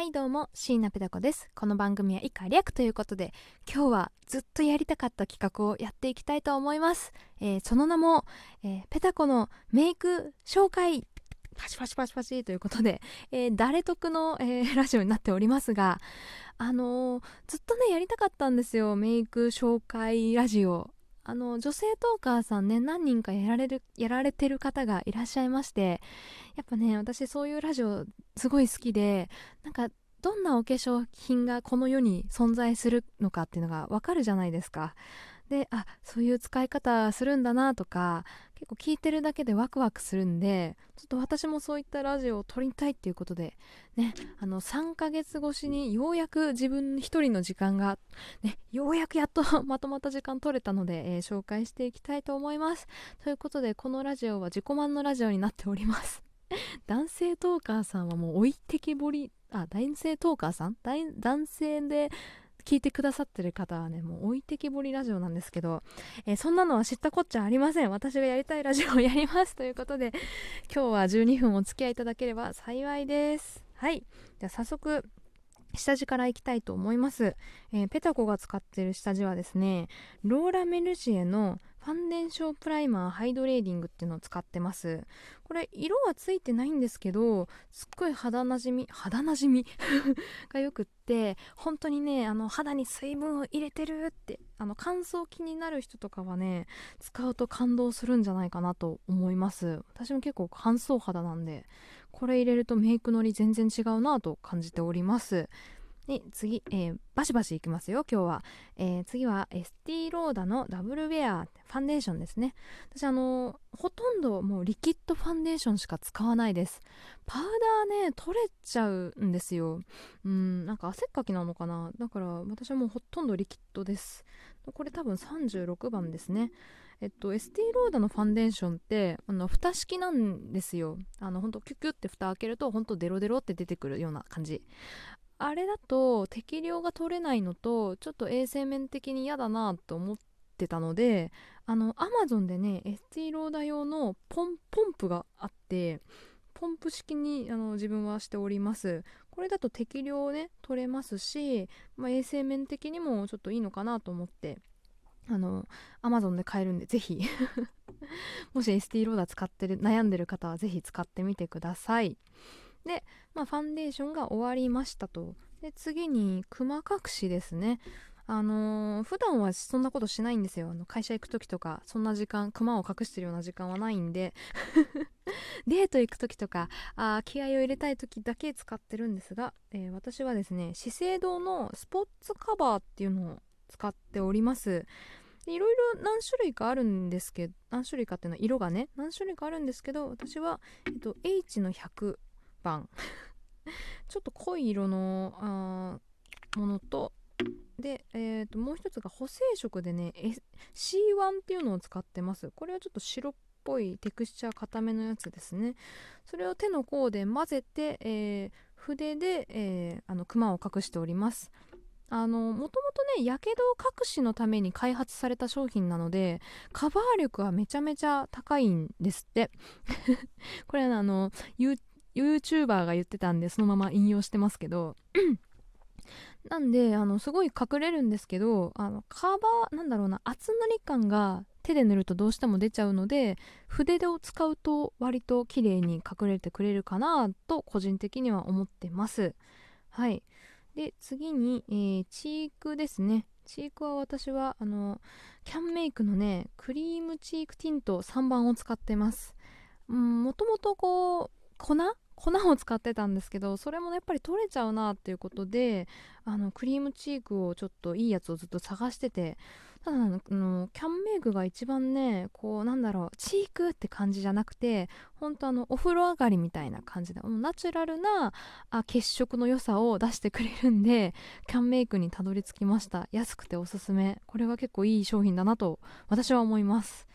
はいどうも椎名ペタ子です。この番組は以下略ということで今日はずっとやりたかった企画をやっていきたいと思います、えー、その名も、えー、ペタ子のメイク紹介パチパチパチパチということで、えー、誰得の、えー、ラジオになっておりますがあのー、ずっとねやりたかったんですよ。メイク紹介ラジオ。あの女性トーカーさんね何人かやられるやられてる方がいらっしゃいましてやっぱね私そういうラジオすごい好きでなんかどんなお化粧品がこの世に存在するのかっていうのがわかるじゃないですか。であそういう使い方するんだなとか結構聞いてるだけでワクワクするんでちょっと私もそういったラジオを撮りたいっていうことでねあの3ヶ月越しにようやく自分一人の時間がねようやくやっと まとまった時間取れたので、えー、紹介していきたいと思います。ということでこのラジオは自己満のラジオになっております。男性トーカーさんはもう置いてきぼりあ男性トーカーさん？男性で聞いてくださってる方はねもう置いてきぼりラジオなんですけど、えー、そんなのは知ったこっちゃありません。私がやりたいラジオをやります。ということで今日は12分お付き合いいただければ幸いです。はい。じゃあ早速下地からいきたいと思います、えー、ペタコが使ってる下地はですねローラ・メルシエの Foundation Primer Hydrating っていうのを使ってます。これ色はついてないんですけどすっごい肌なじみ肌なじみ？がよくって本当にねあの肌に水分を入れてるってあの乾燥気になる人とかはね使うと感動するんじゃないかなと思います。私も結構乾燥肌なんでこれ入れるとメイクのり全然違うなと感じております。で次、えー、バシバシいきますよ今日は、えー、次はエスティローダーのダブルウェアファンデーションですね。私あのー、ほとんどもうリキッドファンデーションしか使わないです。パウダーね取れちゃうんですよ。うんなんか汗っかきなのかな。だから私はもうほとんどリキッドです。これ多分36番ですね。えっと、エスティローダーのファンデーションってあの蓋式なんですよ。あのほんとキュキュって蓋開けるとほんとデロデロって出てくるような感じ。あれだと適量が取れないのとちょっと衛生面的に嫌だなと思ってたのであのアマゾンでねエスティローダ用のポンポンプがあってポンプ式にあの自分はしております。これだと適量ね取れますし、まあ、衛生面的にもちょっといいのかなと思ってあのアマゾンで買えるんでぜひ。もしエスティローダー使ってる悩んでる方はぜひ使ってみてください。で、まあ、ファンデーションが終わりましたと。で次にクマ隠しですね。あのー、普段はそんなことしないんですよ。あの会社行く時とかそんな時間クマを隠してるような時間はないんで。デート行く時とかあ気合を入れたい時だけ使ってるんですが、えー、私はですね資生堂のスポッツカバーっていうのを使っております。いろいろ何種類かあるんですけど何種類かっていうのは色がね何種類かあるんですけど私は、えっと、H の100 ちょっと濃い色のあものとで、えー、ともう一つが補正色でね C1 っていうのを使ってます。これはちょっと白っぽいテクスチャー固めのやつですね。それを手の甲で混ぜて、えー、筆で、えー、あのクマを隠しております。あのもともとねやけど隠しのために開発された商品なのでカバー力はめちゃめちゃ高いんですって。これあの you YouTuber が言ってたんでそのまま引用してますけど なんであのすごい隠れるんですけどあのカバーなんだろうな厚塗り感が手で塗るとどうしても出ちゃうので筆でを使うと割と綺麗に隠れてくれるかなと個人的には思ってます。はい。で次に、えー、チークですね。チークは私はあのキャンメイクのねクリームチークティント3番を使ってます。もともとこ粉？粉を使ってたんですけどそれもやっぱり取れちゃうなっていうことであのクリームチークをちょっといいやつをずっと探しててただあのキャンメイクが一番ねこうなんだろうチークって感じじゃなくて本当あのお風呂上がりみたいな感じでナチュラルなあ血色の良さを出してくれるんでキャンメイクにたどり着きました。安くておすすめ。これは結構いい商品だなと私は思います。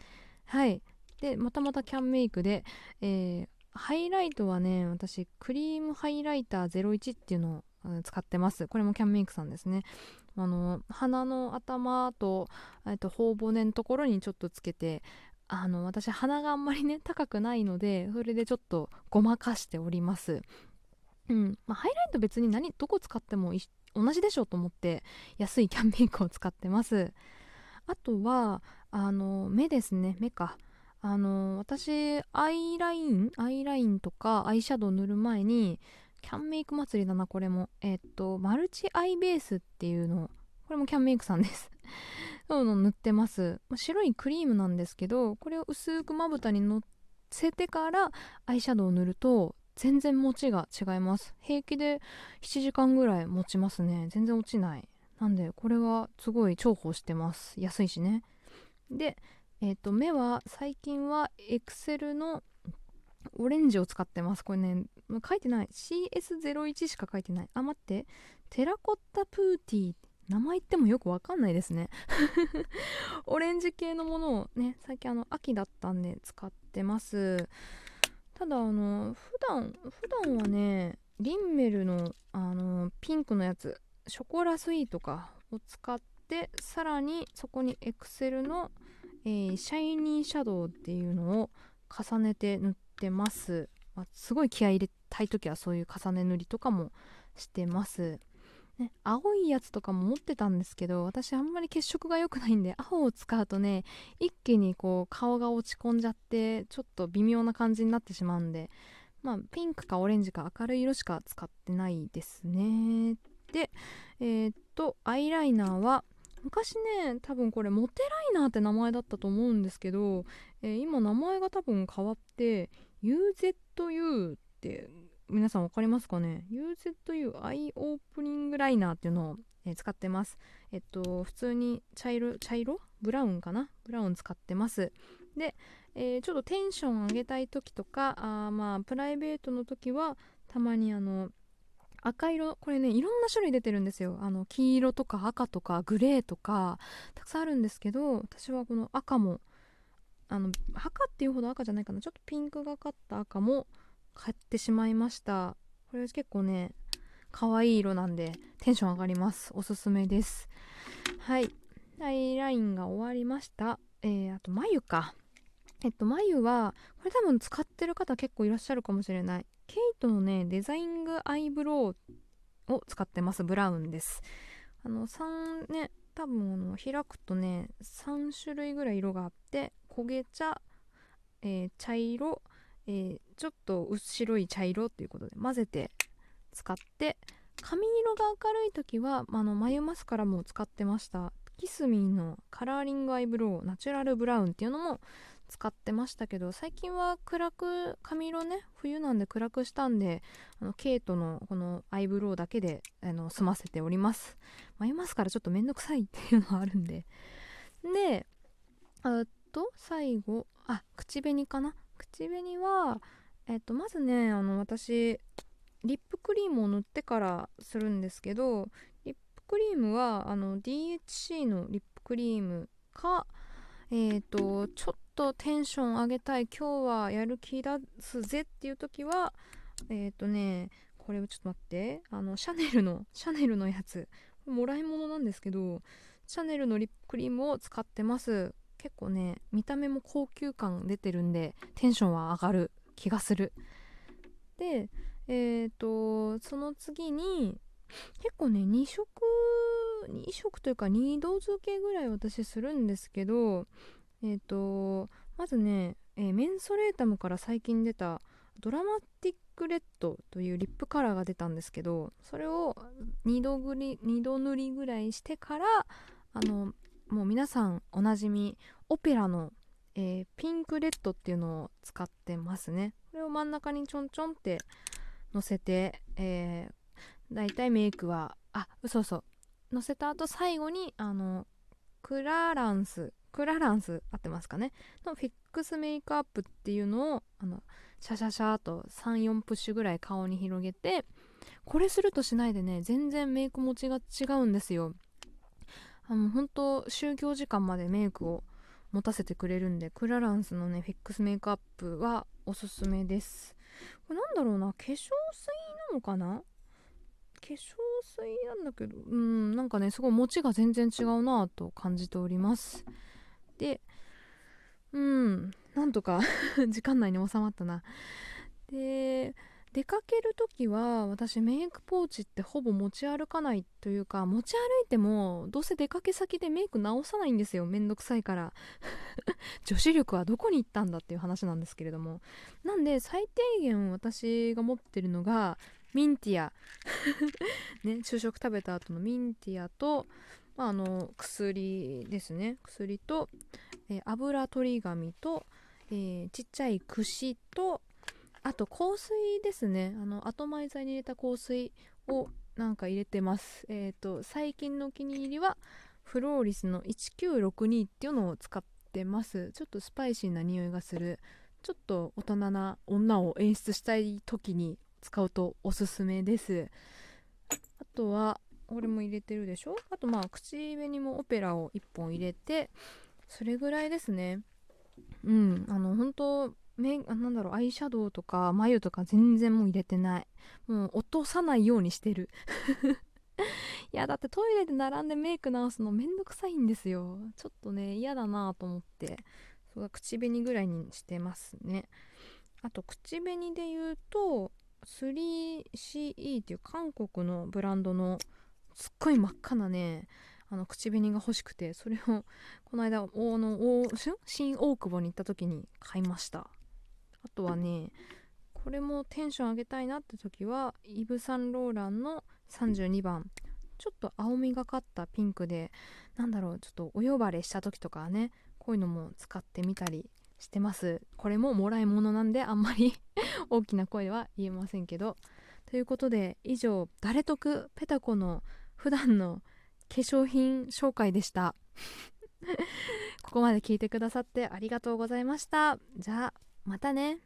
はい。でまたまたキャンメイクで、えー、ハイライトはね私クリームハイライター01っていうのを使ってます。これもキャンメイクさんですね。あの鼻の頭とえっと頬骨のところにちょっとつけてあの私鼻があんまりね高くないのでそれでちょっとごまかしております。うん。まあ、ハイライト別に何どこ使っても同じでしょうと思って安いキャンメイクを使ってます。あとはあの目ですね。目か。あの私アイラインアイラインとかアイシャドウ塗る前にキャンメイク祭りだなこれも。えっとマルチアイベースっていうのこれもキャンメイクさんです。そうの塗ってます。白いクリームなんですけどこれを薄くまぶたにのせてからアイシャドウを塗ると全然持ちが違います。平気で7時間ぐらい持ちますね。全然落ちない。なんでこれはすごい重宝してます。安いしね。でえっ、ー、と目は最近はエクセルのオレンジを使ってます。これね書いてない。CS01 しか書いてない。あ待って。テラコッタプーティー。名前言ってもよくわかんないですね。オレンジ系のものをね最近あの秋だったんで使ってます。ただあの普段普段はねリンメルのあのピンクのやつショコラスイートかを使ってさらにそこにエクセルの、えー、シャイニーシャドウっていうのを重ねて塗ってます、まあ、すごい気合い入れたい時はそういう重ね塗りとかもしてます。ね、青いやつとかも持ってたんですけど私あんまり血色が良くないんで青を使うとね一気にこう顔が落ち込んじゃってちょっと微妙な感じになってしまうんでまあピンクかオレンジか明るい色しか使ってないですね。でえー、っとアイライナーは昔ね多分これモテライナーって名前だったと思うんですけど、えー、今名前が多分変わって UZU って皆さん分かりますかね ?UZU アイオープニングライナーっていうのを、えー、使ってます。えっと、普通に茶色、茶色？ブラウンかな？ブラウン使ってます。で、えー、ちょっとテンション上げたい時とか、あまあ、プライベートの時は、たまにあの、赤色これねいろんな種類出てるんですよ。あの黄色とか赤とかグレーとかたくさんあるんですけど私はこの赤もあの赤っていうほど赤じゃないかな。ちょっとピンクがかった赤も買ってしまいました。これ結構ね可愛い色なんでテンション上がります。おすすめです。はい。アイラインが終わりました。えー、あと眉か。えっと眉はこれ多分使ってる方結構いらっしゃるかもしれない。ケイトのねデザイングアイブロウを使ってます。ブラウンです。あの3ね多分開くとね3種類ぐらい色があって焦げ茶、えー、茶色えー、ちょっと白い茶色っていうことで混ぜて使って髪色が明るい時はあの眉マスカラも使ってました。キスミーのカラーリングアイブロウナチュラルブラウンっていうのも使ってましたけど最近は暗く髪色ね冬なんで暗くしたんであのケイトのこのアイブロウだけであの済ませております。眉マスカラちょっとめんどくさい っていうのはあるんで。であと最後あ口紅かな。口紅は、えっと、まずねあの私リップクリームを塗ってからするんですけどリップクリームはあの DHC のリップクリームかえっ、とちょっとテンション上げたい今日はやる気出すぜっていう時はえっ、ー、とねこれをちょっと待って。あのシャネルのシャネルのやつ。もらい物なんですけどシャネルのリップクリームを使ってます。結構ね見た目も高級感出てるんでテンションは上がる気がする。でえっ、ー、とその次に結構ね2色2色というか2度付けぐらい私するんですけどえっ、ー、とまずね、えー、メンソレータムから最近出たドラマティックレッドというリップカラーが出たんですけどそれを2度ぐり2度塗りぐらいしてからあのもう皆さんおなじみオペラの、えー、ピンクレッドっていうのを使ってますね。これを真ん中にちょんちょんってのせて、えー、だいたいメイクはあ嘘嘘のせた後最後にあのクラランスクラランス合ってますかね？のフィックスメイクアップっていうのをあのシャシャシャと34プッシュぐらい顔に広げてこれするとしないでね全然メイク持ちが違うんですよ。あの本当就業時間までメイクを持たせてくれるんでクラランスのねフィックスメイクアップはおすすめです。これなんだろうな化粧水なのかな？化粧水なんだけどうんなんかねすごい持ちが全然違うなと感じております。でうんなんとか 時間内に収まったな。で出かける時は私メイクポーチってほぼ持ち歩かないというか持ち歩いてもどうせ出かけ先でメイク直さないんですよ。めんどくさいから。女子力はどこに行ったんだっていう話なんですけれども。なんで最低限私が持ってるのがミンティア。ね昼食食べた後のミンティアと、まあ、あの薬ですね。薬と、えー、油取り紙と、えー、ちっちゃい串とあと香水ですね。あの後前剤に入れた香水をなんか入れてます。え、ー、と最近のお気に入りはフローリスの1962っていうのを使ってます。ちょっとスパイシーな匂いがする。ちょっと大人な女を演出したい時に使うとおすすめです。あとはこれも入れてるでしょ？あとまあ口紅もオペラを1本入れてそれぐらいですね。うん。あの本当メなんだろうアイシャドウとか眉とか全然もう入れてない。もう落とさないようにしてる。いやだってトイレで並んでメイク直すのめんどくさいんですよ。ちょっとね嫌だなと思って。そ口紅ぐらいにしてますね。あと口紅で言うと 3CE っていう韓国のブランドのすっごい真っ赤なねあの口紅が欲しくてそれをこの間大の新大久保に行った時に買いました。あとはねこれもテンション上げたいなって時はイヴ・サンローランの32番。ちょっと青みがかったピンクでなんだろうちょっとお呼ばれした時とかねこういうのも使ってみたりしてます。これももらい物なんであんまり 大きな声は言えませんけど。ということで以上誰得ペタコの普段の化粧品紹介でした。ここまで聞いてくださってありがとうございました。じゃあまたね。